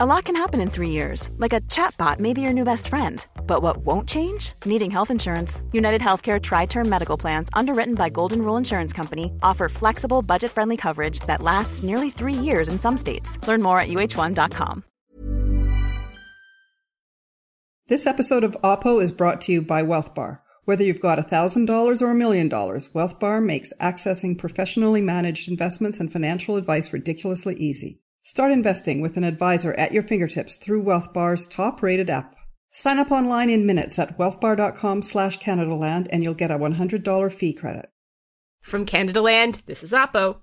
A lot can happen in three years, like a chatbot may be your new best friend. But what won't change? Needing health insurance. United Healthcare TriTerm Medical Plans, underwritten by Golden Rule Insurance Company, offer flexible, budget friendly coverage that lasts nearly three years in some states. Learn more at uh1.com. This episode of Oppo is brought to you by WealthBar. Whether you've got $1,000 or a million dollars, WealthBar makes accessing professionally managed investments and financial advice ridiculously easy. Start investing with an advisor at your fingertips through WealthBar's top-rated app. Sign up online in minutes at wealthbar.com slash CanadaLand and you'll get a $100 fee credit. From Canadaland, this is Oppo.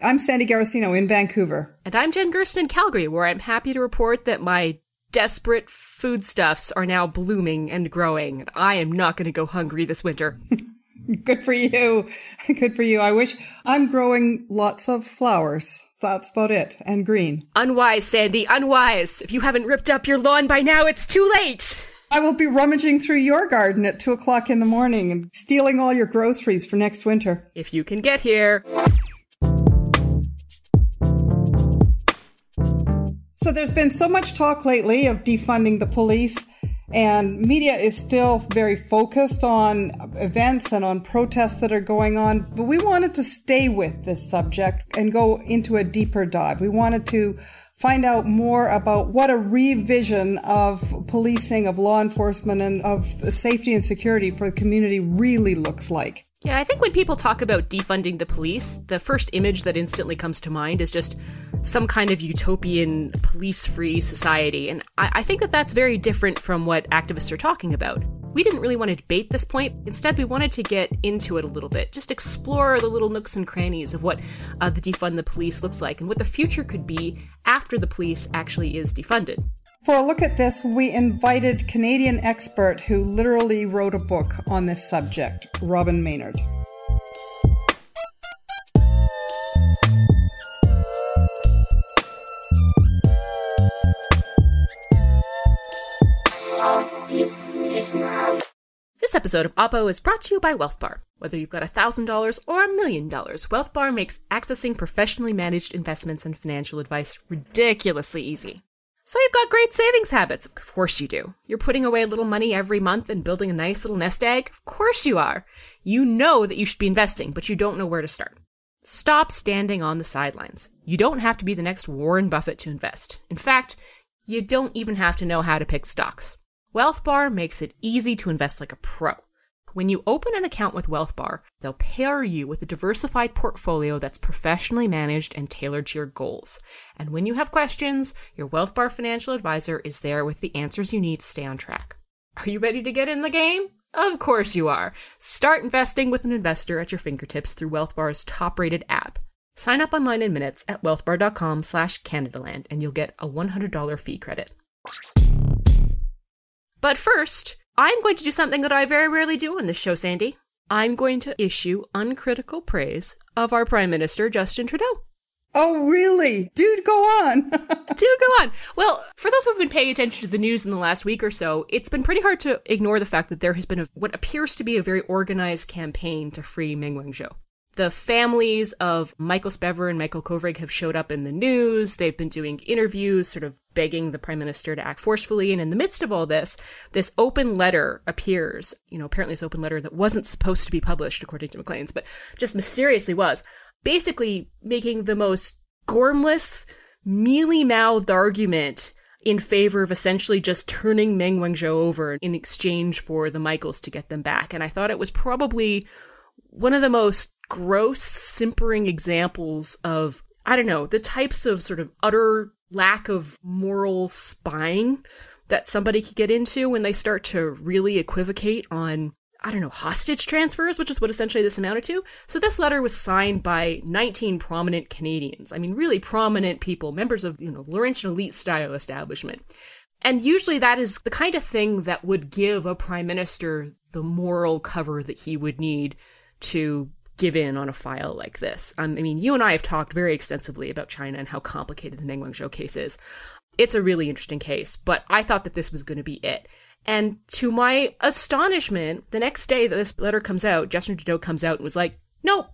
I'm Sandy Garossino in Vancouver. And I'm Jen Gerson in Calgary, where I'm happy to report that my desperate foodstuffs are now blooming and growing. I am not going to go hungry this winter. Good for you. Good for you. I wish I'm growing lots of flowers. That's about it. And green. Unwise, Sandy. Unwise. If you haven't ripped up your lawn by now, it's too late. I will be rummaging through your garden at two o'clock in the morning and stealing all your groceries for next winter. If you can get here. So there's been so much talk lately of defunding the police, and media is still very focused on events and on protests that are going on. But we wanted to stay with this subject and go into a deeper dive. We wanted to find out more about what a revision of policing, of law enforcement, and of safety and security for the community really looks like. Yeah, I think when people talk about defunding the police, the first image that instantly comes to mind is just some kind of utopian police free society. And I, I, think that that's very different from what activists are talking about. We didn't really want to debate this point. Instead, we wanted to get into it a little bit, just explore the little nooks and crannies of what uh, the defund the police looks like and what the future could be after the police actually is defunded. For a look at this, we invited Canadian expert who literally wrote a book on this subject, Robyn Maynard. This episode of Oppo is brought to you by WealthBar. Whether you've got $1,000 or a million dollars, WealthBar makes accessing professionally managed investments and financial advice ridiculously easy. So you've got great savings habits. Of course you do. You're putting away a little money every month and building a nice little nest egg. Of course you are. You know that you should be investing, but you don't know where to start. Stop standing on the sidelines. You don't have to be the next Warren Buffett to invest. In fact, you don't even have to know how to pick stocks. WealthBar makes it easy to invest like a pro. When you open an account with WealthBar, they'll pair you with a diversified portfolio that's professionally managed and tailored to your goals. And when you have questions, your WealthBar financial advisor is there with the answers you need to stay on track. Are you ready to get in the game? Of course you are. Start investing with an investor at your fingertips through WealthBar's top-rated app. Sign up online in minutes at wealthbar.com slash CanadaLand and you'll get a $100 fee credit. But first, I'm going to do something that I very rarely do on this show, Sandy. I'm going to issue uncritical praise of our Prime Minister, Justin Trudeau. Oh, really? Dude, go on. Dude, go on. Well, for those who've been paying attention to the news in the last week or so, it's been pretty hard to ignore the fact that there has been a, what appears to be a very organized campaign to free Meng Wanzhou. The families of Michael Spavor and Michael Kovrig have showed up in the news. They've been doing interviews, sort of begging the prime minister to act forcefully. And in the midst of all this, this open letter appears. You know, apparently this open letter that wasn't supposed to be published, according to Maclean's, but just mysteriously was. Basically making the most gormless, mealy mouthed argument in favor of essentially just turning Meng Wanzhou over in exchange for the Michaels to get them back. And I thought it was probably one of the most gross, simpering examples of, I don't know, the types of sort of utter lack of moral spine that somebody could get into when they start to really equivocate on I don't know, hostage transfers, which is what essentially this amounted to. So this letter was signed by 19 prominent Canadians. I mean, really prominent people, members of, you know, Laurentian elite style establishment. And usually that is the kind of thing that would give a prime minister the moral cover that he would need to give in on a file like this. Um, I mean, you and I have talked very extensively about China and how complicated the Meng Wanzhou case is. It's a really interesting case, but I thought that this was going to be it. And to my astonishment, the next day that this letter comes out, Justin Trudeau comes out and was like, nope,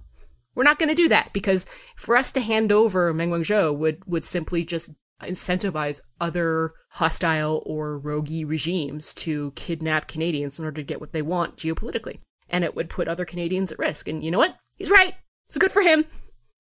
we're not going to do that because for us to hand over Meng Wanzhou would, would simply just incentivize other hostile or roguey regimes to kidnap Canadians in order to get what they want geopolitically. And it would put other Canadians at risk. And you know what? He's right. So good for him.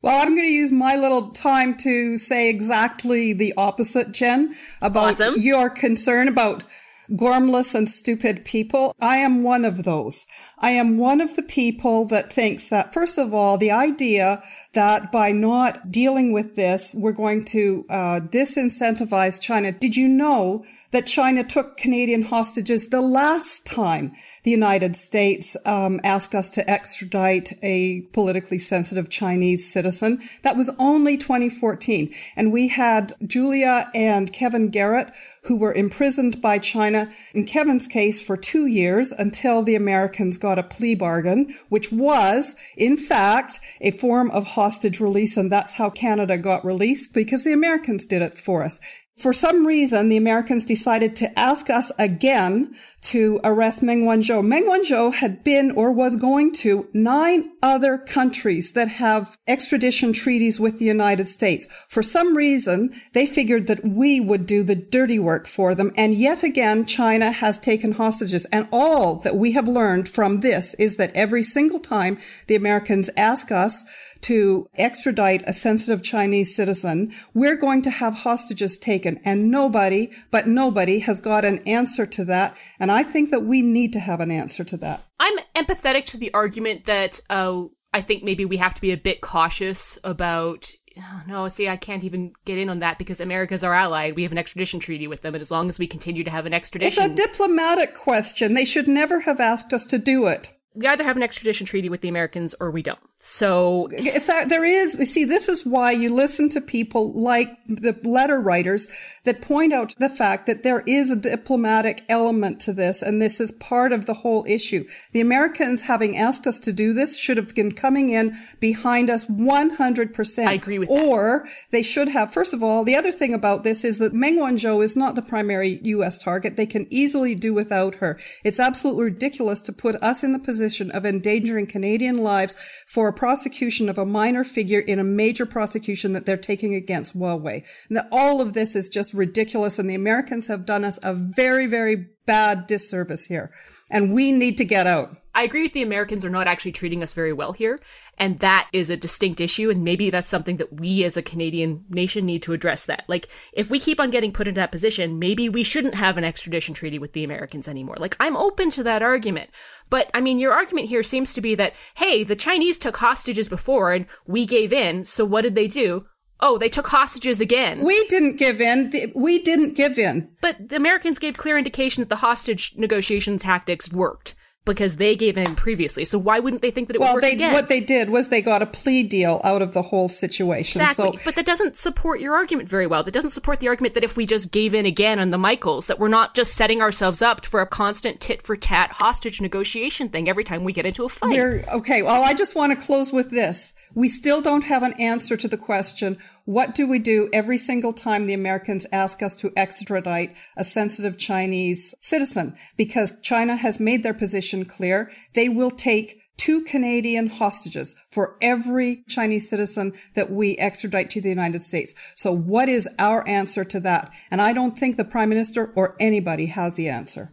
Well, I'm going to use my little time to say exactly the opposite, Jen, about awesome. your concern about gormless and stupid people. I am one of those. I am one of the people that thinks that, first of all, the idea that by not dealing with this, we're going to uh, disincentivize China. Did you know that China took Canadian hostages the last time the United States um, asked us to extradite a politically sensitive Chinese citizen? That was only 2014. And we had Julia and Kevin Garratt, who were imprisoned by China, in Kevin's case, for two years until the Americans got a plea bargain, which was, in fact, a form of hostage release. And that's how Canada got released because the Americans did it for us. For some reason, the Americans decided to ask us again to arrest Meng Wanzhou. Meng Wanzhou had been or was going to nine other countries that have extradition treaties with the United States. For some reason, they figured that we would do the dirty work for them. And yet again, China has taken hostages. And all that we have learned from this is that every single time the Americans ask us to extradite a sensitive Chinese citizen, we're going to have hostages taken. And nobody, but nobody has got an answer to that. And I think that we need to have an answer to that. I'm empathetic to the argument that uh, I think maybe we have to be a bit cautious about. Oh, no, see, I can't even get in on that because America's our ally. We have an extradition treaty with them, and as long as we continue to have an extradition, it's a diplomatic question. They should never have asked us to do it we either have an extradition treaty with the Americans or we don't. So that, there is, see, this is why you listen to people like the letter writers that point out the fact that there is a diplomatic element to this. And this is part of the whole issue. The Americans having asked us to do this should have been coming in behind us 100%. I agree with or that. they should have, first of all, the other thing about this is that Meng Wanzhou is not the primary U.S. target. They can easily do without her. It's absolutely ridiculous to put us in the position of endangering Canadian lives for a prosecution of a minor figure in a major prosecution that they're taking against Huawei. And that all of this is just ridiculous. And the Americans have done us a very, very bad disservice here. And we need to get out. I agree with the Americans are not actually treating us very well here. And that is a distinct issue. And maybe that's something that we as a Canadian nation need to address that. Like, if we keep on getting put into that position, maybe we shouldn't have an extradition treaty with the Americans anymore. Like, I'm open to that argument. But I mean, your argument here seems to be that, hey, the Chinese took hostages before and we gave in. So what did they do? Oh, they took hostages again. We didn't give in. We didn't give in. But the Americans gave clear indication that the hostage negotiation tactics worked because they gave in previously. So why wouldn't they think that it well, would work they, again? What they did was they got a plea deal out of the whole situation. Exactly. So, but that doesn't support your argument very well. That doesn't support the argument that if we just gave in again on the Michaels, that we're not just setting ourselves up for a constant tit for tat hostage negotiation thing every time we get into a fight. Okay. Well, I just want to close with this. We still don't have an answer to the question, what do we do every single time the Americans ask us to extradite a sensitive Chinese citizen? Because China has made their position clear they will take two Canadian hostages for every Chinese citizen that we extradite to the United States. So what is our answer to that? And I don't think the prime minister or anybody has the answer.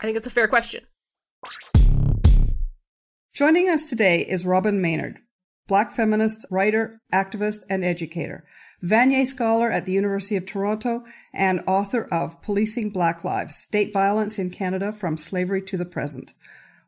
I think it's a fair question. Joining us today is Robyn Maynard, black feminist, writer, activist, and educator, Vanier Scholar at the University of Toronto, and author of Policing Black Lives, State Violence in Canada from Slavery to the Present.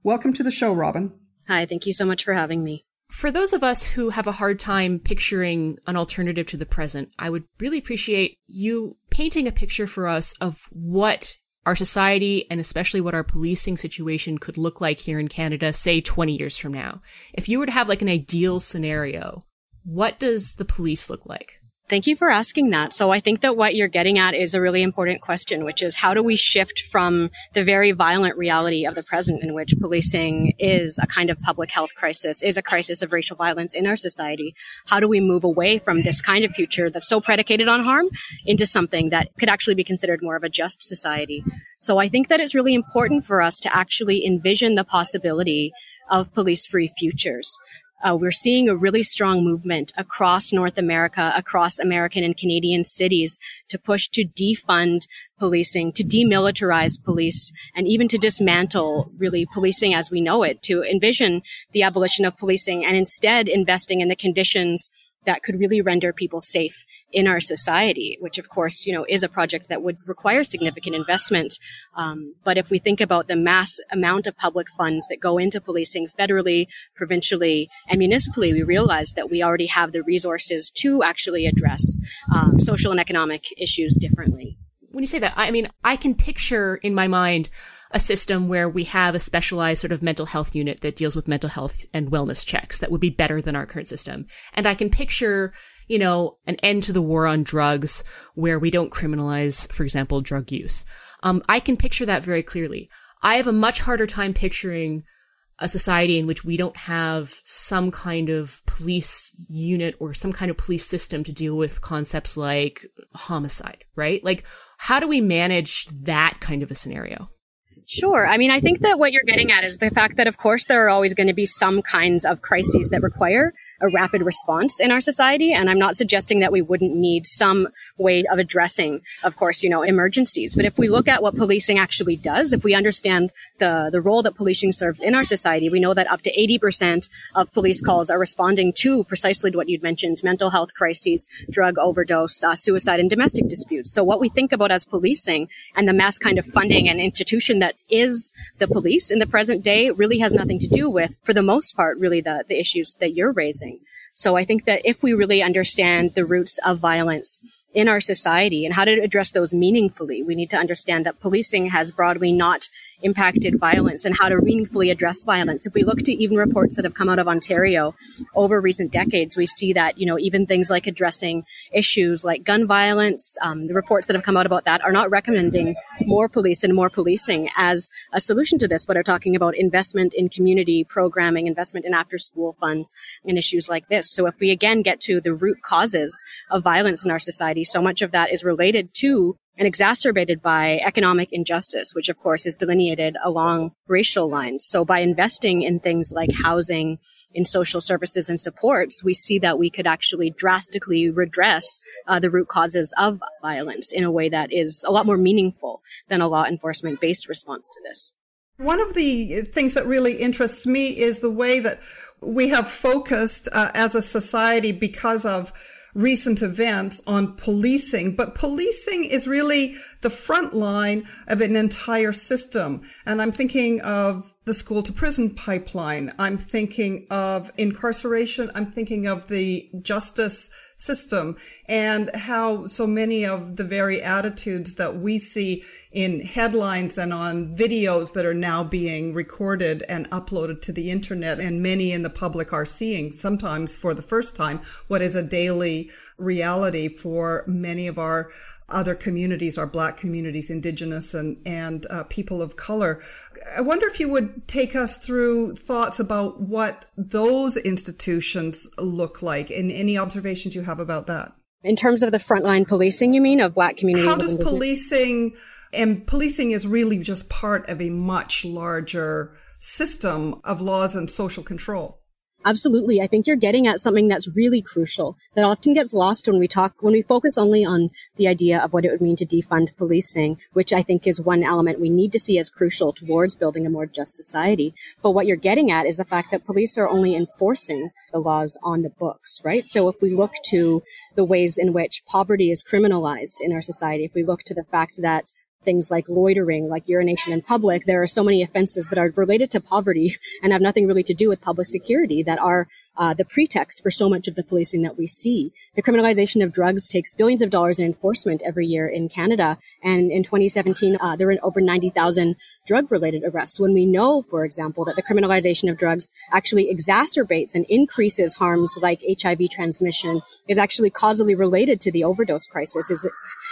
Welcome to the show, Robyn. Hi, thank you so much for having me. For those of us who have a hard time picturing an alternative to the present, I would really appreciate you painting a picture for us of what our society and especially what our policing situation could look like here in Canada, say 20 years from now. If you were to have like an ideal scenario, what does the police look like? Thank you for asking that. So I think that what you're getting at is a really important question, which is how do we shift from the very violent reality of the present in which policing is a kind of public health crisis, is a crisis of racial violence in our society? How do we move away from this kind of future that's so predicated on harm into something that could actually be considered more of a just society? So I think that it's really important for us to actually envision the possibility of police free futures. Uh, we're seeing a really strong movement across North America, across American and Canadian cities to push to defund policing, to demilitarize police, and even to dismantle really policing as we know it, to envision the abolition of policing and instead investing in the conditions that could really render people safe in our society, which of course, you know, is a project that would require significant investment. Um, but if we think about the mass amount of public funds that go into policing federally, provincially, and municipally, we realize that we already have the resources to actually address um, social and economic issues differently. When you say that, I mean, I can picture in my mind a system where we have a specialized sort of mental health unit that deals with mental health and wellness checks that would be better than our current system. And I can picture you know, an end to the war on drugs where we don't criminalize, for example, drug use. Um, I can picture that very clearly. I have a much harder time picturing a society in which we don't have some kind of police unit or some kind of police system to deal with concepts like homicide, right? Like, how do we manage that kind of a scenario? Sure. I mean, I think that what you're getting at is the fact that, of course, there are always going to be some kinds of crises that require a rapid response in our society. And I'm not suggesting that we wouldn't need some way of addressing, of course, you know, emergencies. But if we look at what policing actually does, if we understand the, the role that policing serves in our society, we know that up to 80% of police calls are responding to precisely what you'd mentioned, mental health crises, drug overdose, uh, suicide, and domestic disputes. So what we think about as policing and the mass kind of funding and institution that is the police in the present day really has nothing to do with, for the most part, really the, the issues that you're raising. So I think that if we really understand the roots of violence in our society and how to address those meaningfully, we need to understand that policing has broadly not impacted violence and how to meaningfully address violence. If we look to even reports that have come out of Ontario over recent decades, we see that, you know, even things like addressing issues like gun violence, um, the reports that have come out about that are not recommending more police and more policing as a solution to this, but are talking about investment in community programming, investment in after school funds and issues like this. So if we again get to the root causes of violence in our society, so much of that is related to and exacerbated by economic injustice, which of course is delineated along racial lines. So by investing in things like housing, in social services and supports, we see that we could actually drastically redress uh, the root causes of violence in a way that is a lot more meaningful than a law enforcement based response to this. One of the things that really interests me is the way that we have focused uh, as a society because of recent events on policing, but policing is really the front line of an entire system. And I'm thinking of the school to prison pipeline. I'm thinking of incarceration. I'm thinking of the justice system and how so many of the very attitudes that we see in headlines and on videos that are now being recorded and uploaded to the internet and many in the public are seeing sometimes for the first time what is a daily reality for many of our other communities, our black communities, indigenous and, and uh, people of color. I wonder if you would take us through thoughts about what those institutions look like and any observations you have about that. In terms of the frontline policing, you mean, of black communities? How does policing, and policing is really just part of a much larger system of laws and social control. Absolutely. I think you're getting at something that's really crucial that often gets lost when we talk, when we focus only on the idea of what it would mean to defund policing, which I think is one element we need to see as crucial towards building a more just society. But what you're getting at is the fact that police are only enforcing the laws on the books, right? So if we look to the ways in which poverty is criminalized in our society, if we look to the fact that things like loitering, like urination in public. There are so many offenses that are related to poverty and have nothing really to do with public security that are uh, the pretext for so much of the policing that we see. The criminalization of drugs takes billions of dollars in enforcement every year in Canada. And in 2017, uh, there were over 90,000 drug related arrests. When we know, for example, that the criminalization of drugs actually exacerbates and increases harms like HIV transmission is actually causally related to the overdose crisis, is,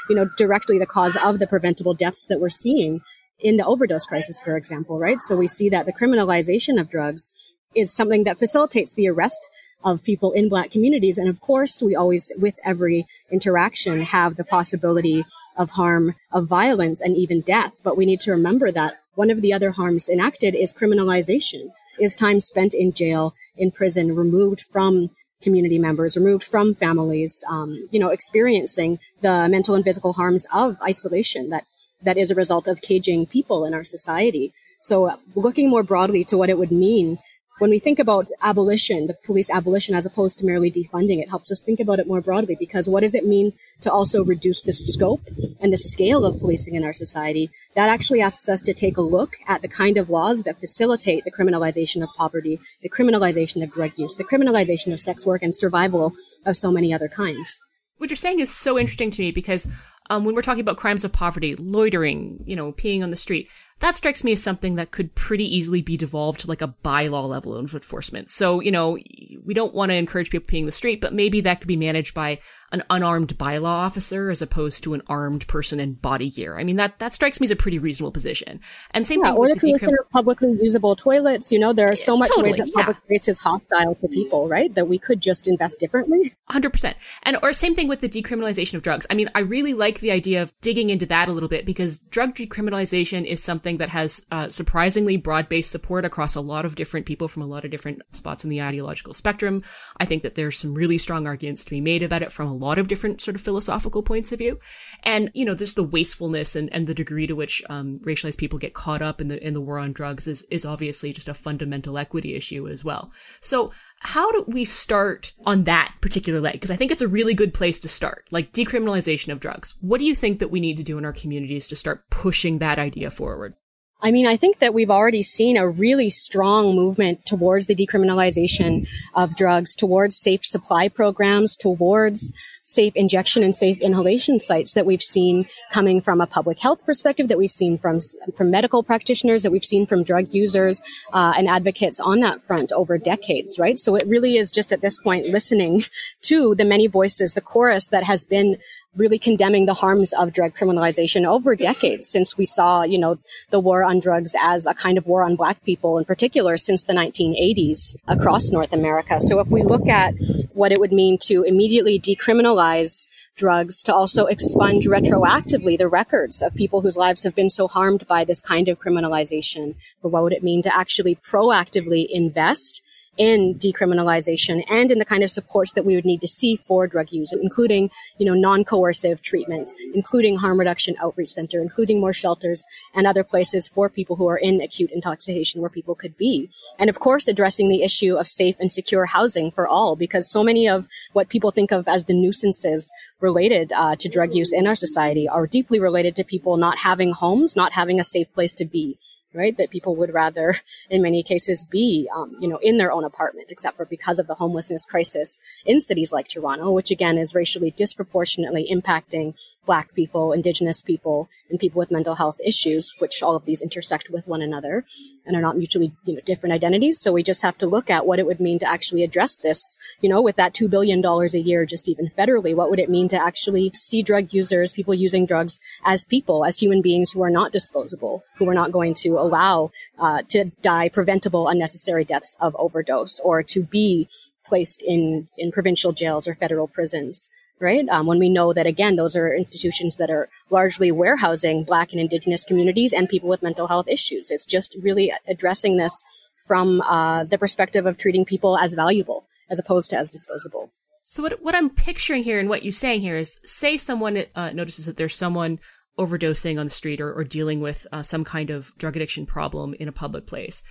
you know, directly the cause of the preventable deaths that we're seeing in the overdose crisis, for example, right? So we see that the criminalization of drugs is something that facilitates the arrest of people in black communities. And of course, we always, with every interaction, have the possibility of harm, of violence, and even death. But we need to remember that one of the other harms enacted is criminalization, is time spent in jail, in prison, removed from community members, removed from families, um, you know, experiencing the mental and physical harms of isolation that that is a result of caging people in our society. So, looking more broadly to what it would mean when we think about abolition, the police abolition, as opposed to merely defunding, it helps us think about it more broadly because what does it mean to also reduce the scope and the scale of policing in our society? That actually asks us to take a look at the kind of laws that facilitate the criminalization of poverty, the criminalization of drug use, the criminalization of sex work and survival of so many other kinds. What you're saying is so interesting to me because um, when we're talking about crimes of poverty, loitering, you know, peeing on the street, that strikes me as something that could pretty easily be devolved to like a bylaw level of enforcement. So, you know, we don't want to encourage people peeing the street, but maybe that could be managed by an unarmed bylaw officer as opposed to an armed person in body gear. I mean, that, that strikes me as a pretty reasonable position. And same yeah, thing or with the the decrim- publicly usable toilets. You know, there are so much totally, ways that yeah. public space is hostile to people, right? That we could just invest differently. 100%. And or same thing with the decriminalization of drugs. I mean, I really like the idea of digging into that a little bit because drug decriminalization is something that has uh, surprisingly broad-based support across a lot of different people from a lot of different spots in the ideological spectrum. I think that there's some really strong arguments to be made about it from a lot of different sort of philosophical points of view. And, you know, there's the wastefulness and, and the degree to which um, racialized people get caught up in the in the war on drugs is is obviously just a fundamental equity issue as well. So how do we start on that particular leg? Because I think it's a really good place to start, like decriminalization of drugs. What do you think that we need to do in our communities to start pushing that idea forward? I mean, I think that we've already seen a really strong movement towards the decriminalization of drugs, towards safe supply programs, towards safe injection and safe inhalation sites that we've seen coming from a public health perspective, that we've seen from from medical practitioners, that we've seen from drug users uh, and advocates on that front over decades, right? So it really is just at this point listening to the many voices, the chorus that has been really condemning the harms of drug criminalization over decades since we saw, you know, the war on drugs as a kind of war on black people in particular since the 1980s across North America. So if we look at what it would mean to immediately decriminalize drugs, to also expunge retroactively the records of people whose lives have been so harmed by this kind of criminalization, but what would it mean to actually proactively invest in decriminalization and in the kind of supports that we would need to see for drug use, including, you know, non-coercive treatment, including harm reduction outreach center, including more shelters and other places for people who are in acute intoxication where people could be. And of course, addressing the issue of safe and secure housing for all, because so many of what people think of as the nuisances related uh, to drug use in our society are deeply related to people not having homes, not having a safe place to be right? That people would rather, in many cases, be, um, you know, in their own apartment, except for because of the homelessness crisis in cities like Toronto, which again is racially disproportionately impacting Black people, Indigenous people, and people with mental health issues, which all of these intersect with one another and are not mutually, you know, different identities. So we just have to look at what it would mean to actually address this, you know, with that $2 billion a year, just even federally. What would it mean to actually see drug users, people using drugs as people, as human beings who are not disposable, who are not going to allow uh, to die preventable unnecessary deaths of overdose or to be placed in, in provincial jails or federal prisons right? Um, when we know that, again, those are institutions that are largely warehousing Black and Indigenous communities and people with mental health issues. It's just really addressing this from uh, the perspective of treating people as valuable as opposed to as disposable. So what what I'm picturing here and what you're saying here is, say someone uh, notices that there's someone overdosing on the street or, or dealing with uh, some kind of drug addiction problem in a public place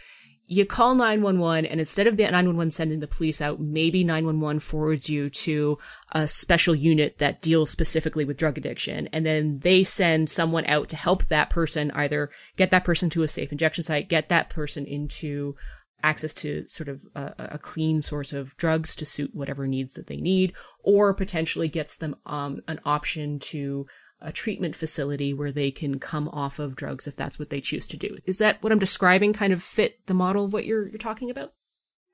you call 911 and instead of the 911 sending the police out, maybe 911 forwards you to a special unit that deals specifically with drug addiction. And then they send someone out to help that person either get that person to a safe injection site, get that person into access to sort of a, a clean source of drugs to suit whatever needs that they need, or potentially gets them um, an option to a treatment facility where they can come off of drugs if that's what they choose to do. Is that what I'm describing kind of fit the model of what you're, you're talking about?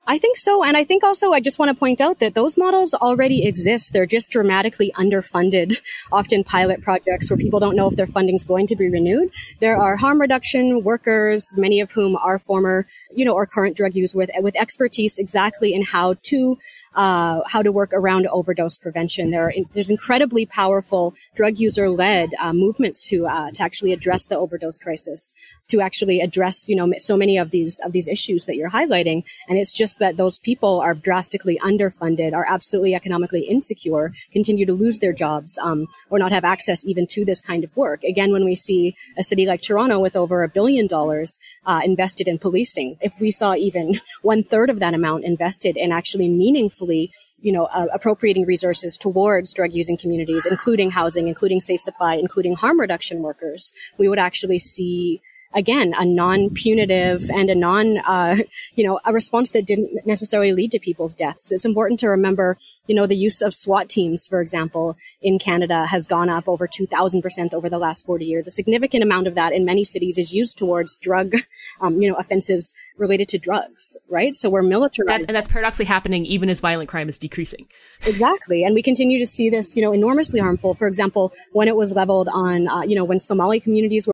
I think so. And I think also I just want to point out that those models already exist. They're just dramatically underfunded, often pilot projects where people don't know if their funding is going to be renewed. There are harm reduction workers, many of whom are former, you know, or current drug users with, with expertise exactly in how to uh, how to work around overdose prevention. There are, there's incredibly powerful drug user led uh, movements to uh, to actually address the overdose crisis, to actually address you know so many of these of these issues that you're highlighting. And it's just that those people are drastically underfunded, are absolutely economically insecure, continue to lose their jobs, um, or not have access even to this kind of work. Again, when we see a city like Toronto with over a billion dollars uh, invested in policing, if we saw even one third of that amount invested in actually meaningful you know, uh, appropriating resources towards drug using communities, including housing, including safe supply, including harm reduction workers, we would actually see again, a non-punitive and a non, uh, you know, a response that didn't necessarily lead to people's deaths. It's important to remember, you know, the use of SWAT teams, for example, in Canada has gone up over 2000% over the last 40 years. A significant amount of that in many cities is used towards drug, um, you know, offenses related to drugs, right? So we're militarized. That, and that's paradoxically happening even as violent crime is decreasing. Exactly. And we continue to see this, you know, enormously harmful. For example, when it was leveled on, uh, you know, when Somali communities were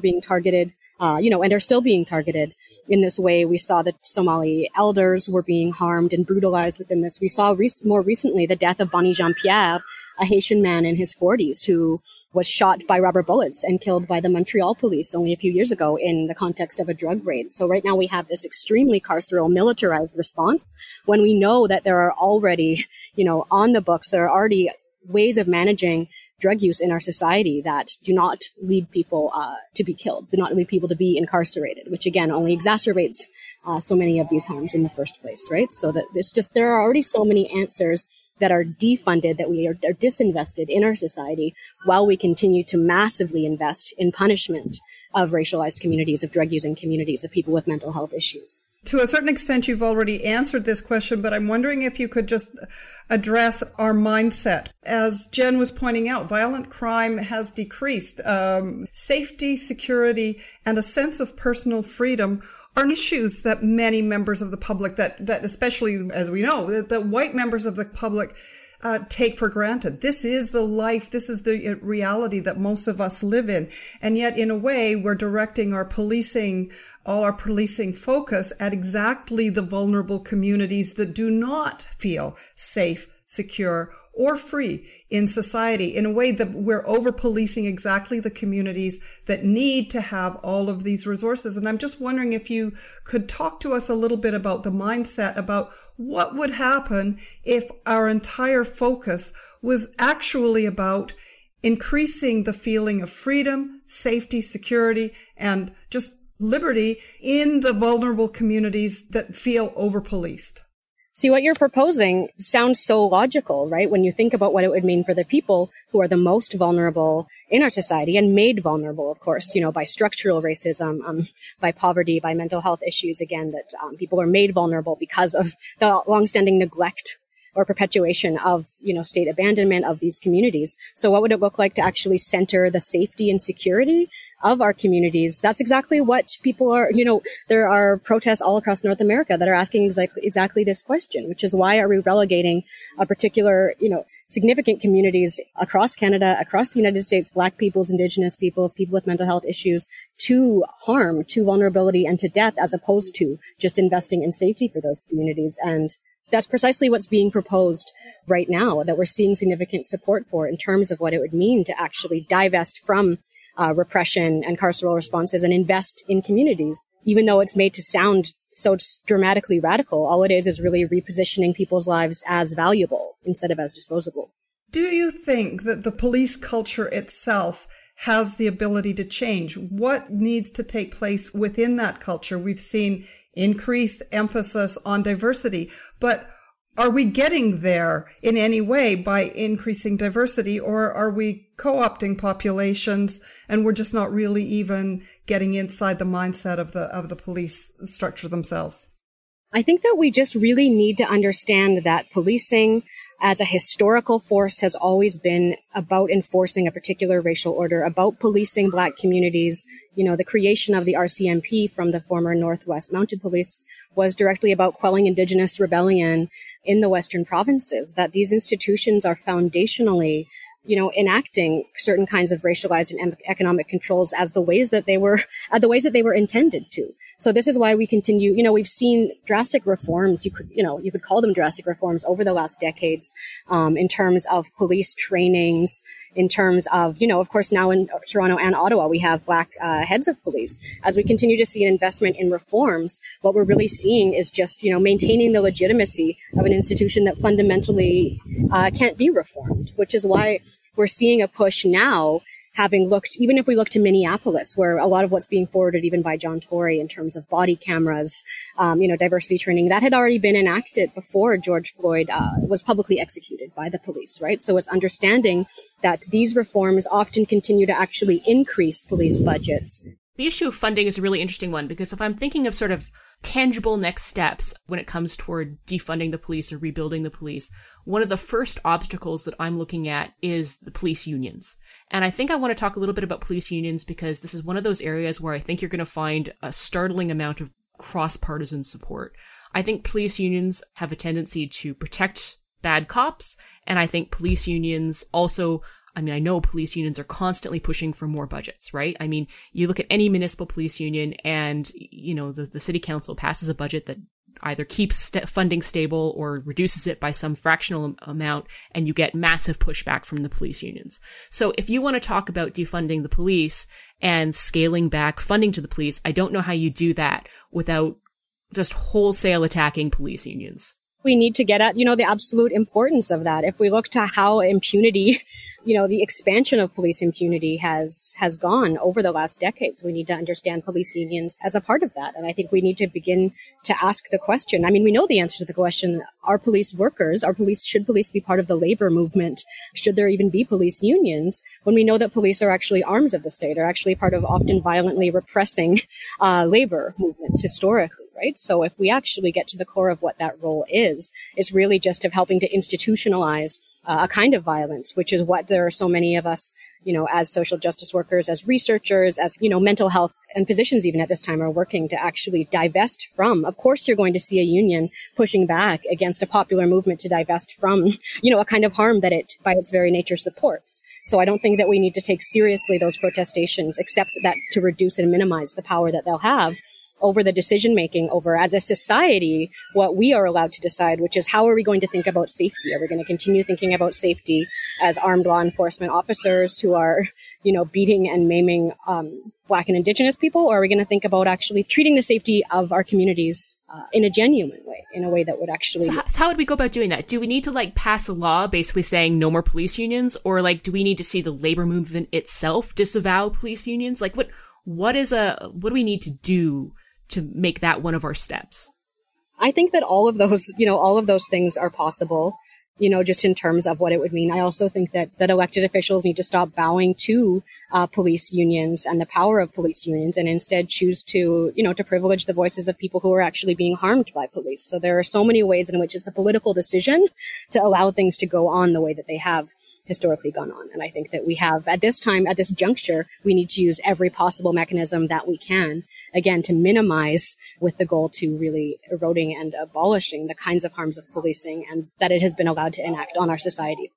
being targeted, uh, you know, and are still being targeted in this way. We saw that Somali elders were being harmed and brutalized within this. We saw more recently the death of Bony Jean Pierre, a Haitian man in his 40s who was shot by rubber bullets and killed by the Montreal police only a few years ago in the context of a drug raid. So right now we have this extremely carceral militarized response when we know that there are already, you know, on the books, there are already ways of managing drug use in our society that do not lead people uh, to be killed, do not lead people to be incarcerated, which again only exacerbates uh, so many of these harms in the first place, right? So that it's just there are already so many answers that are defunded, that we are, are disinvested in our society, while we continue to massively invest in punishment of racialized communities, of drug using communities, of people with mental health issues. To a certain extent, you've already answered this question, but I'm wondering if you could just address our mindset. As Jen was pointing out, violent crime has decreased. Um, safety, security, and a sense of personal freedom are issues that many members of the public, that, that especially as we know, that, that white members of the public uh, take for granted. This is the life, this is the uh, reality that most of us live in. And yet, in a way, we're directing our policing, all our policing focus at exactly the vulnerable communities that do not feel safe secure, or free in society in a way that we're over policing exactly the communities that need to have all of these resources. And I'm just wondering if you could talk to us a little bit about the mindset about what would happen if our entire focus was actually about increasing the feeling of freedom, safety, security, and just liberty in the vulnerable communities that feel over policed. See, what you're proposing sounds so logical, right? When you think about what it would mean for the people who are the most vulnerable in our society and made vulnerable, of course, you know, by structural racism, um, by poverty, by mental health issues, again, that um, people are made vulnerable because of the longstanding neglect or perpetuation of, you know, state abandonment of these communities. So what would it look like to actually center the safety and security of our communities? That's exactly what people are, you know, there are protests all across North America that are asking exactly, exactly this question, which is why are we relegating a particular, you know, significant communities across Canada, across the United States, Black peoples, Indigenous peoples, people with mental health issues to harm, to vulnerability and to death as opposed to just investing in safety for those communities. And that's precisely what's being proposed right now that we're seeing significant support for in terms of what it would mean to actually divest from uh, repression and carceral responses and invest in communities. Even though it's made to sound so dramatically radical, all it is is really repositioning people's lives as valuable instead of as disposable. Do you think that the police culture itself has the ability to change? What needs to take place within that culture? We've seen increased emphasis on diversity, but are we getting there in any way by increasing diversity or are we co-opting populations and we're just not really even getting inside the mindset of the of the police structure themselves? I think that we just really need to understand that policing as a historical force has always been about enforcing a particular racial order, about policing black communities. You know, the creation of the RCMP from the former Northwest Mounted Police was directly about quelling indigenous rebellion in the Western provinces, that these institutions are foundationally you know, enacting certain kinds of racialized and economic controls as the ways that they were, uh, the ways that they were intended to. So this is why we continue, you know, we've seen drastic reforms. You could, you know, you could call them drastic reforms over the last decades, um, in terms of police trainings, in terms of, you know, of course, now in Toronto and Ottawa, we have black uh, heads of police. As we continue to see an investment in reforms, what we're really seeing is just, you know, maintaining the legitimacy of an institution that fundamentally uh, can't be reformed, which is why we're seeing a push now having looked, even if we look to Minneapolis, where a lot of what's being forwarded even by John Tory in terms of body cameras, um, you know, diversity training, that had already been enacted before George Floyd uh, was publicly executed by the police, right? So it's understanding that these reforms often continue to actually increase police budgets. The issue of funding is a really interesting one because if I'm thinking of sort of tangible next steps when it comes toward defunding the police or rebuilding the police, one of the first obstacles that I'm looking at is the police unions. And I think I want to talk a little bit about police unions because this is one of those areas where I think you're going to find a startling amount of cross partisan support. I think police unions have a tendency to protect bad cops, and I think police unions also I mean, I know police unions are constantly pushing for more budgets, right? I mean, you look at any municipal police union and, you know, the, the city council passes a budget that either keeps st- funding stable or reduces it by some fractional amount and you get massive pushback from the police unions. So if you want to talk about defunding the police and scaling back funding to the police, I don't know how you do that without just wholesale attacking police unions we need to get at, you know, the absolute importance of that. If we look to how impunity, you know, the expansion of police impunity has, has gone over the last decades, we need to understand police unions as a part of that. And I think we need to begin to ask the question. I mean, we know the answer to the question. Are police workers? Are police, should police be part of the labor movement? Should there even be police unions when we know that police are actually arms of the state, are actually part of often violently repressing, uh, labor movements historically? right? So if we actually get to the core of what that role is, it's really just of helping to institutionalize uh, a kind of violence, which is what there are so many of us, you know, as social justice workers, as researchers, as, you know, mental health and physicians even at this time are working to actually divest from. Of course, you're going to see a union pushing back against a popular movement to divest from, you know, a kind of harm that it by its very nature supports. So I don't think that we need to take seriously those protestations, except that to reduce and minimize the power that they'll have over the decision making over as a society what we are allowed to decide which is how are we going to think about safety? Are we going to continue thinking about safety as armed law enforcement officers who are you know beating and maiming um, black and indigenous people? Or are we going to think about actually treating the safety of our communities uh, in a genuine way in a way that would actually so how, so how would we go about doing that? Do we need to like pass a law basically saying no more police unions? Or like do we need to see the labor movement itself disavow police unions? Like what what is a what do we need to do to make that one of our steps? I think that all of those, you know, all of those things are possible. you know, just in terms of what it would mean. I also think that, that elected officials need to stop bowing to uh, police unions and the power of police unions and instead choose to, you know, to privilege the voices of people who are actually being harmed by police. So there are so many ways in which it's a political decision to allow things to go on the way that they have historically gone on. And I think that we have, at this time, at this juncture, we need to use every possible mechanism that we can, again, to minimize with the goal to really eroding and abolishing the kinds of harms of policing and that it has been allowed to enact on our society.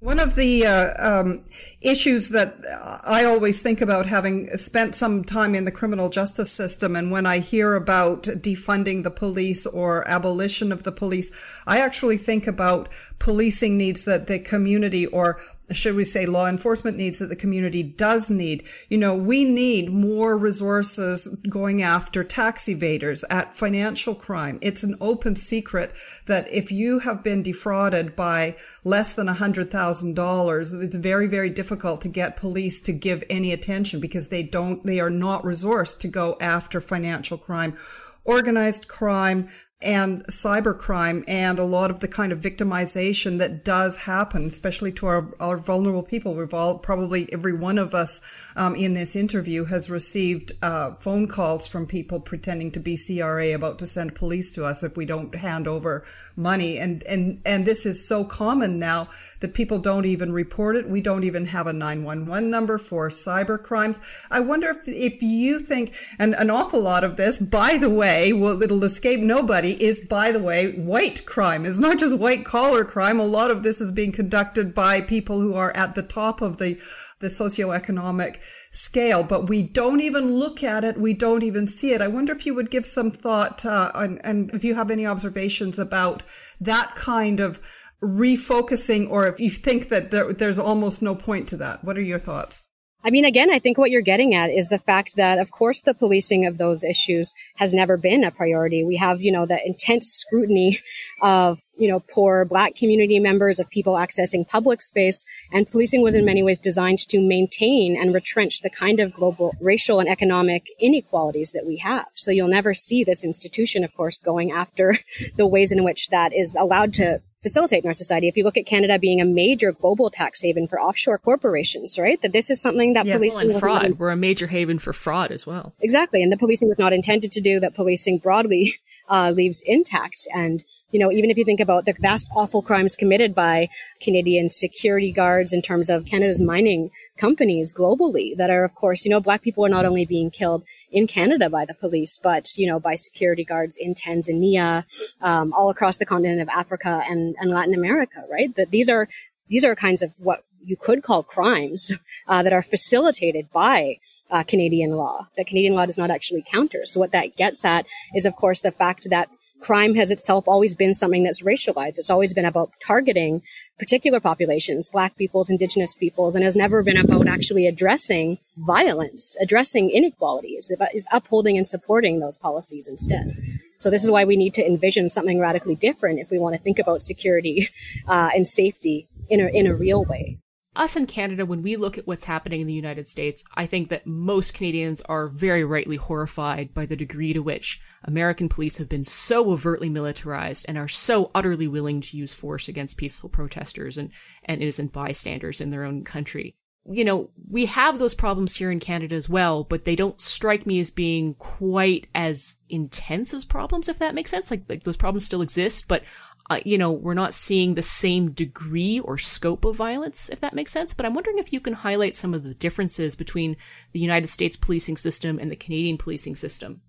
One of the uh, um, issues that I always think about having spent some time in the criminal justice system, and when I hear about defunding the police or abolition of the police, I actually think about policing needs that the community or should we say law enforcement needs that the community does need. You know, we need more resources going after tax evaders at financial crime. It's an open secret that if you have been defrauded by less than a hundred thousand dollars, it's very, very difficult to get police to give any attention because they don't, they are not resourced to go after financial crime organized crime, and cybercrime and a lot of the kind of victimization that does happen, especially to our, our vulnerable people. We've all, probably every one of us um, in this interview has received uh, phone calls from people pretending to be CRA about to send police to us if we don't hand over money. And, and, and this is so common now that people don't even report it. We don't even have a 911 number for cyber crimes. I wonder if, if you think, and an awful lot of this, by the way, will, it'll escape nobody is, by the way, white crime. It's not just white collar crime. A lot of this is being conducted by people who are at the top of the, the socioeconomic scale, but we don't even look at it. We don't even see it. I wonder if you would give some thought, uh, and, and if you have any observations about that kind of refocusing, or if you think that there, there's almost no point to that. What are your thoughts? I mean, again, I think what you're getting at is the fact that, of course, the policing of those issues has never been a priority. We have, you know, the intense scrutiny of, you know, poor black community members, of people accessing public space. And policing was in many ways designed to maintain and retrench the kind of global racial and economic inequalities that we have. So you'll never see this institution, of course, going after the ways in which that is allowed to facilitate in our society. If you look at Canada being a major global tax haven for offshore corporations, right? That this is something that yes. policing and fraud. We're a major haven for fraud as well. Exactly. And the policing was not intended to do that policing broadly uh, leaves intact. And, you know, even if you think about the vast awful crimes committed by Canadian security guards in terms of Canada's mining companies globally that are, of course, you know, black people are not only being killed in Canada by the police, but, you know, by security guards in Tanzania, um, all across the continent of Africa and, and Latin America, right? That these are, these are kinds of what you could call crimes uh, that are facilitated by uh, Canadian law that Canadian law does not actually counter. So what that gets at is, of course, the fact that crime has itself always been something that's racialized. It's always been about targeting particular populations, black peoples, indigenous peoples, and has never been about actually addressing violence, addressing inequalities, is upholding and supporting those policies instead. So this is why we need to envision something radically different if we want to think about security uh, and safety in a, in a real way us in Canada, when we look at what's happening in the United States, I think that most Canadians are very rightly horrified by the degree to which American police have been so overtly militarized and are so utterly willing to use force against peaceful protesters and, and innocent bystanders in their own country. You know, we have those problems here in Canada as well, but they don't strike me as being quite as intense as problems, if that makes sense. Like, like those problems still exist, but uh, you know, we're not seeing the same degree or scope of violence, if that makes sense. But I'm wondering if you can highlight some of the differences between the United States policing system and the Canadian policing system.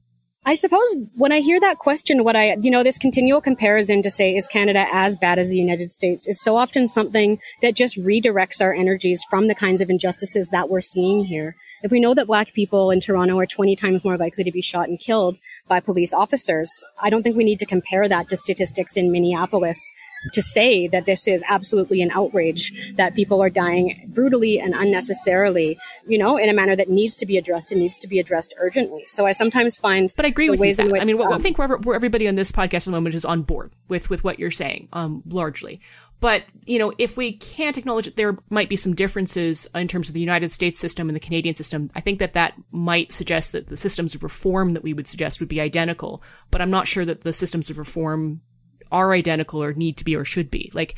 I suppose when I hear that question, what I, you know, this continual comparison to say, is Canada as bad as the United States is so often something that just redirects our energies from the kinds of injustices that we're seeing here. If we know that black people in Toronto are 20 times more likely to be shot and killed by police officers, I don't think we need to compare that to statistics in Minneapolis to say that this is absolutely an outrage that people are dying brutally and unnecessarily, you know, in a manner that needs to be addressed and needs to be addressed urgently. So I sometimes find, but I agree with you. That. Which, I mean, um, I think where, where everybody on this podcast at the moment is on board with with what you're saying, um, largely. But, you know, if we can't acknowledge that there might be some differences in terms of the United States system and the Canadian system, I think that that might suggest that the systems of reform that we would suggest would be identical. But I'm not sure that the systems of reform are identical or need to be or should be. Like,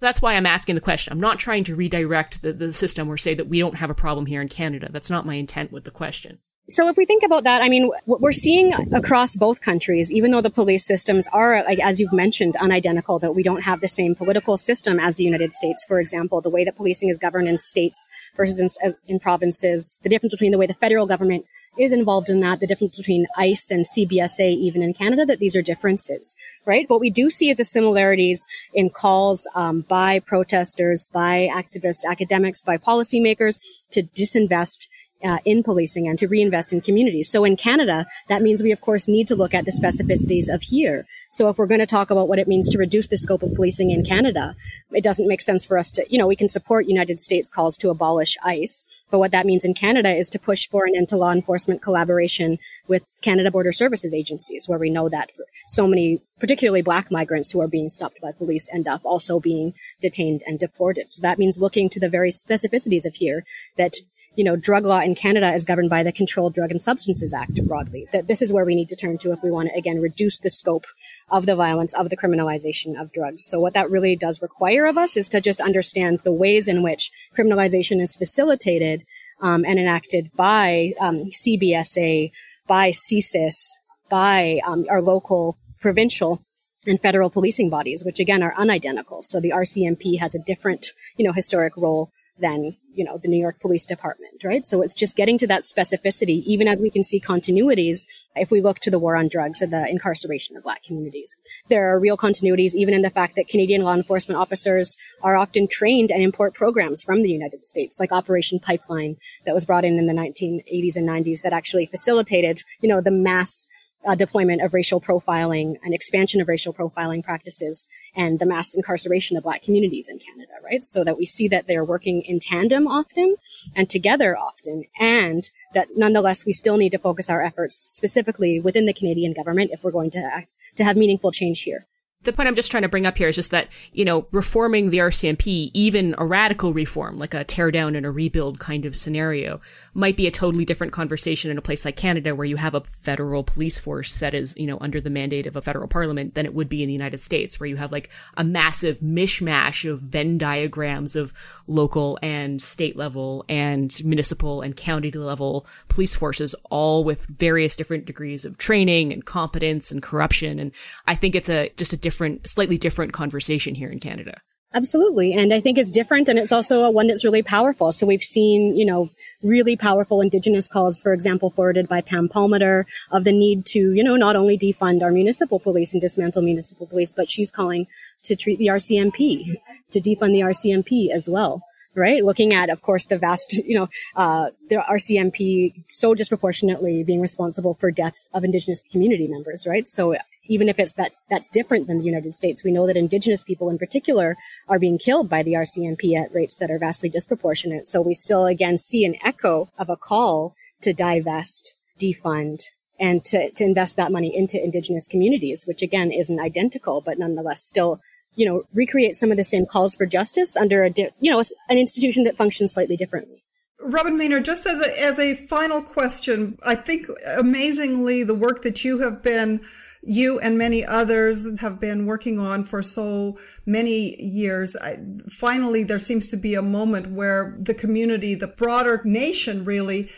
That's why I'm asking the question. I'm not trying to redirect the, the system or say that we don't have a problem here in Canada. That's not my intent with the question. So if we think about that, I mean, what we're seeing across both countries, even though the police systems are, like, as you've mentioned, unidentical, that we don't have the same political system as the United States. For example, the way that policing is governed in states versus in, in provinces, the difference between the way the federal government is involved in that, the difference between ICE and CBSA, even in Canada, that these are differences, right? What we do see is the similarities in calls um, by protesters, by activists, academics, by policymakers to disinvest uh, in policing and to reinvest in communities. So in Canada, that means we of course need to look at the specificities of here. So if we're going to talk about what it means to reduce the scope of policing in Canada, it doesn't make sense for us to, you know, we can support United States calls to abolish ICE, but what that means in Canada is to push for an end to law enforcement collaboration with Canada Border Services agencies, where we know that so many particularly black migrants who are being stopped by police end up also being detained and deported. So that means looking to the very specificities of here that you know, drug law in Canada is governed by the Controlled Drug and Substances Act broadly. That this is where we need to turn to if we want to again reduce the scope of the violence of the criminalization of drugs. So what that really does require of us is to just understand the ways in which criminalization is facilitated um, and enacted by um, CBSA, by CSIS, by um, our local, provincial, and federal policing bodies, which again are unidentical. So the RCMP has a different, you know, historic role than you know the New York Police Department, right? So it's just getting to that specificity, even as we can see continuities if we look to the war on drugs and the incarceration of Black communities. There are real continuities, even in the fact that Canadian law enforcement officers are often trained and import programs from the United States, like Operation Pipeline, that was brought in in the 1980s and 90s, that actually facilitated, you know, the mass uh, deployment of racial profiling and expansion of racial profiling practices and the mass incarceration of black communities in Canada, right? So that we see that they're working in tandem often and together often, and that nonetheless we still need to focus our efforts specifically within the Canadian government if we're going to to have meaningful change here the point I'm just trying to bring up here is just that, you know, reforming the RCMP, even a radical reform, like a tear down and a rebuild kind of scenario, might be a totally different conversation in a place like Canada where you have a federal police force that is, you know, under the mandate of a federal parliament than it would be in the United States, where you have like a massive mishmash of Venn diagrams of local and state level and municipal and county level police forces, all with various different degrees of training and competence and corruption. And I think it's a just a different, slightly different conversation here in Canada. Absolutely. And I think it's different and it's also a one that's really powerful. So we've seen, you know, really powerful indigenous calls, for example, forwarded by Pam Palmater of the need to, you know, not only defund our municipal police and dismantle municipal police, but she's calling to treat the RCMP, to defund the RCMP as well right? Looking at, of course, the vast, you know, uh, the RCMP so disproportionately being responsible for deaths of Indigenous community members, right? So even if it's that that's different than the United States. We know that indigenous people in particular are being killed by the RCMP at rates that are vastly disproportionate. So we still again see an echo of a call to divest, defund, and to, to invest that money into indigenous communities, which again isn't identical, but nonetheless still, you know, recreate some of the same calls for justice under a, di- you know, an institution that functions slightly differently. Robyn Maynard, just as a, as a final question, I think amazingly the work that you have been you and many others have been working on for so many years. I, finally, there seems to be a moment where the community, the broader nation really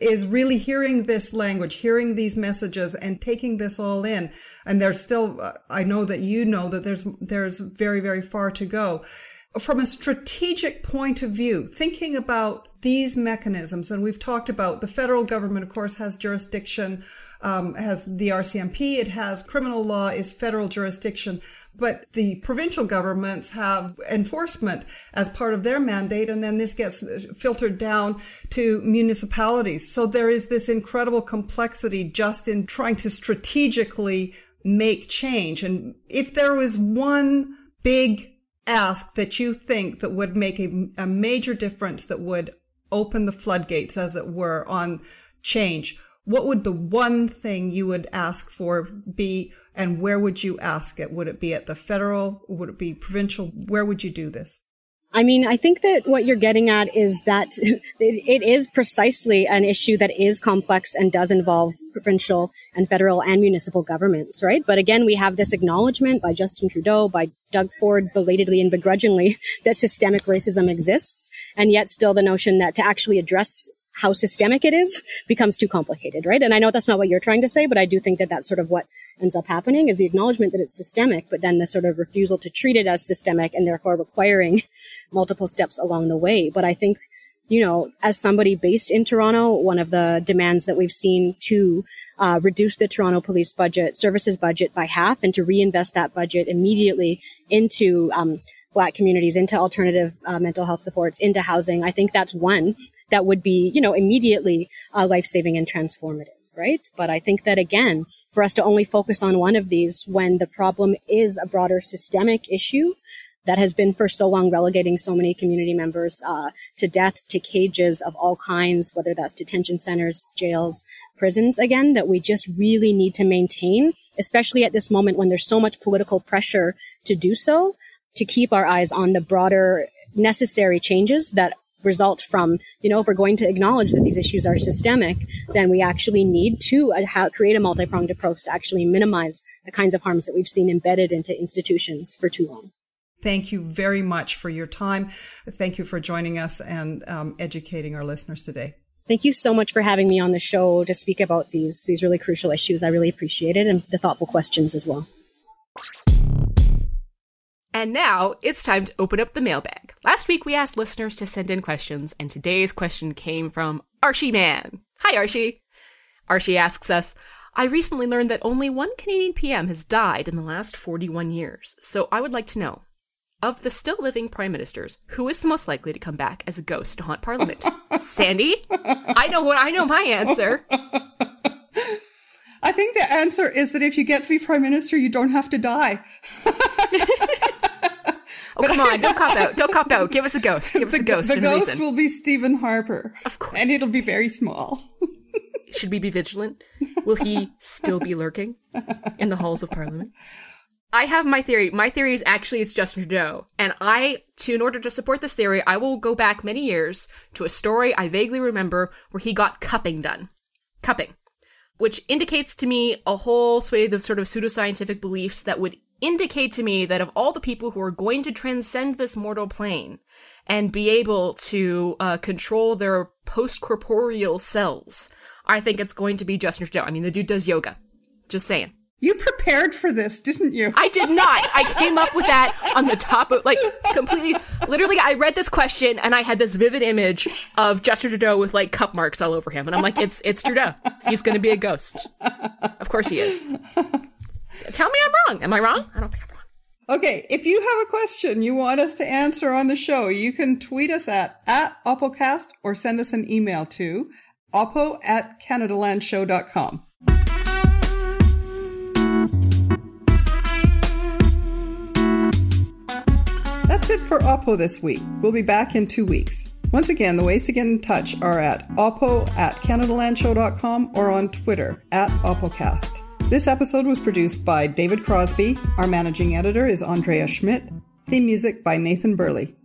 is really hearing this language, hearing these messages and taking this all in. And there's still, uh, I know that you know that there's, there's very, very far to go. From a strategic point of view, thinking about these mechanisms, and we've talked about the federal government, of course, has jurisdiction, um, has the RCMP, it has criminal law is federal jurisdiction, but the provincial governments have enforcement as part of their mandate, and then this gets filtered down to municipalities. So there is this incredible complexity just in trying to strategically make change. And if there was one big ask that you think that would make a, a major difference that would open the floodgates, as it were, on change, what would the one thing you would ask for be and where would you ask it? Would it be at the federal? Would it be provincial? Where would you do this? I mean, I think that what you're getting at is that it, it is precisely an issue that is complex and does involve provincial and federal and municipal governments, right? But again, we have this acknowledgement by Justin Trudeau, by Doug Ford, belatedly and begrudgingly, that systemic racism exists. And yet still the notion that to actually address how systemic it is becomes too complicated, right? And I know that's not what you're trying to say, but I do think that that's sort of what ends up happening is the acknowledgement that it's systemic, but then the sort of refusal to treat it as systemic and therefore requiring multiple steps along the way. But I think you know, as somebody based in Toronto, one of the demands that we've seen to uh, reduce the Toronto police budget, services budget by half, and to reinvest that budget immediately into um, Black communities, into alternative uh, mental health supports, into housing. I think that's one that would be, you know, immediately uh, life saving and transformative. Right. But I think that again, for us to only focus on one of these when the problem is a broader systemic issue, that has been for so long relegating so many community members uh, to death, to cages of all kinds, whether that's detention centers, jails, prisons, again, that we just really need to maintain, especially at this moment when there's so much political pressure to do so, to keep our eyes on the broader necessary changes that result from, you know, if we're going to acknowledge that these issues are systemic, then we actually need to uh, create a multi-pronged approach to actually minimize the kinds of harms that we've seen embedded into institutions for too long. Thank you very much for your time. Thank you for joining us and um, educating our listeners today. Thank you so much for having me on the show to speak about these these really crucial issues. I really appreciate it and the thoughtful questions as well. And now it's time to open up the mailbag. Last week we asked listeners to send in questions, and today's question came from Archie Man. Hi, Archie. Archie asks us, I recently learned that only one Canadian PM has died in the last 41 years, so I would like to know of the still living prime ministers, who is the most likely to come back as a ghost to haunt Parliament? Sandy? I know what I know my answer. I think the answer is that if you get to be prime minister, you don't have to die. oh come on! Don't cop out! Don't cop out! Give us a ghost! Give us the, a ghost! The ghost reason. will be Stephen Harper, of course, and it'll be very small. Should we be vigilant? Will he still be lurking in the halls of Parliament? I have my theory. My theory is actually it's Justin Trudeau. And I, to in order to support this theory, I will go back many years to a story I vaguely remember where he got cupping done. Cupping. Which indicates to me a whole swathe of sort of pseudoscientific beliefs that would indicate to me that of all the people who are going to transcend this mortal plane and be able to uh, control their post corporeal selves, I think it's going to be Justin Trudeau. I mean, the dude does yoga. Just saying. You prepared for this, didn't you? I did not. I came up with that on the top of like completely literally I read this question and I had this vivid image of Justin Trudeau with like cup marks all over him and I'm like it's it's Trudeau. He's going to be a ghost. Of course he is. Tell me I'm wrong. Am I wrong? I don't think I'm wrong. Okay, if you have a question you want us to answer on the show, you can tweet us at, at OppoCast or send us an email to oppo at CanadaLandShow.com. it for Oppo this week. We'll be back in two weeks. Once again, the ways to get in touch are at oppo at CanadaLandShow.com or on Twitter at OppoCast. This episode was produced by David Crosby. Our managing editor is Andrea Schmidt. Theme music by Nathan Burley.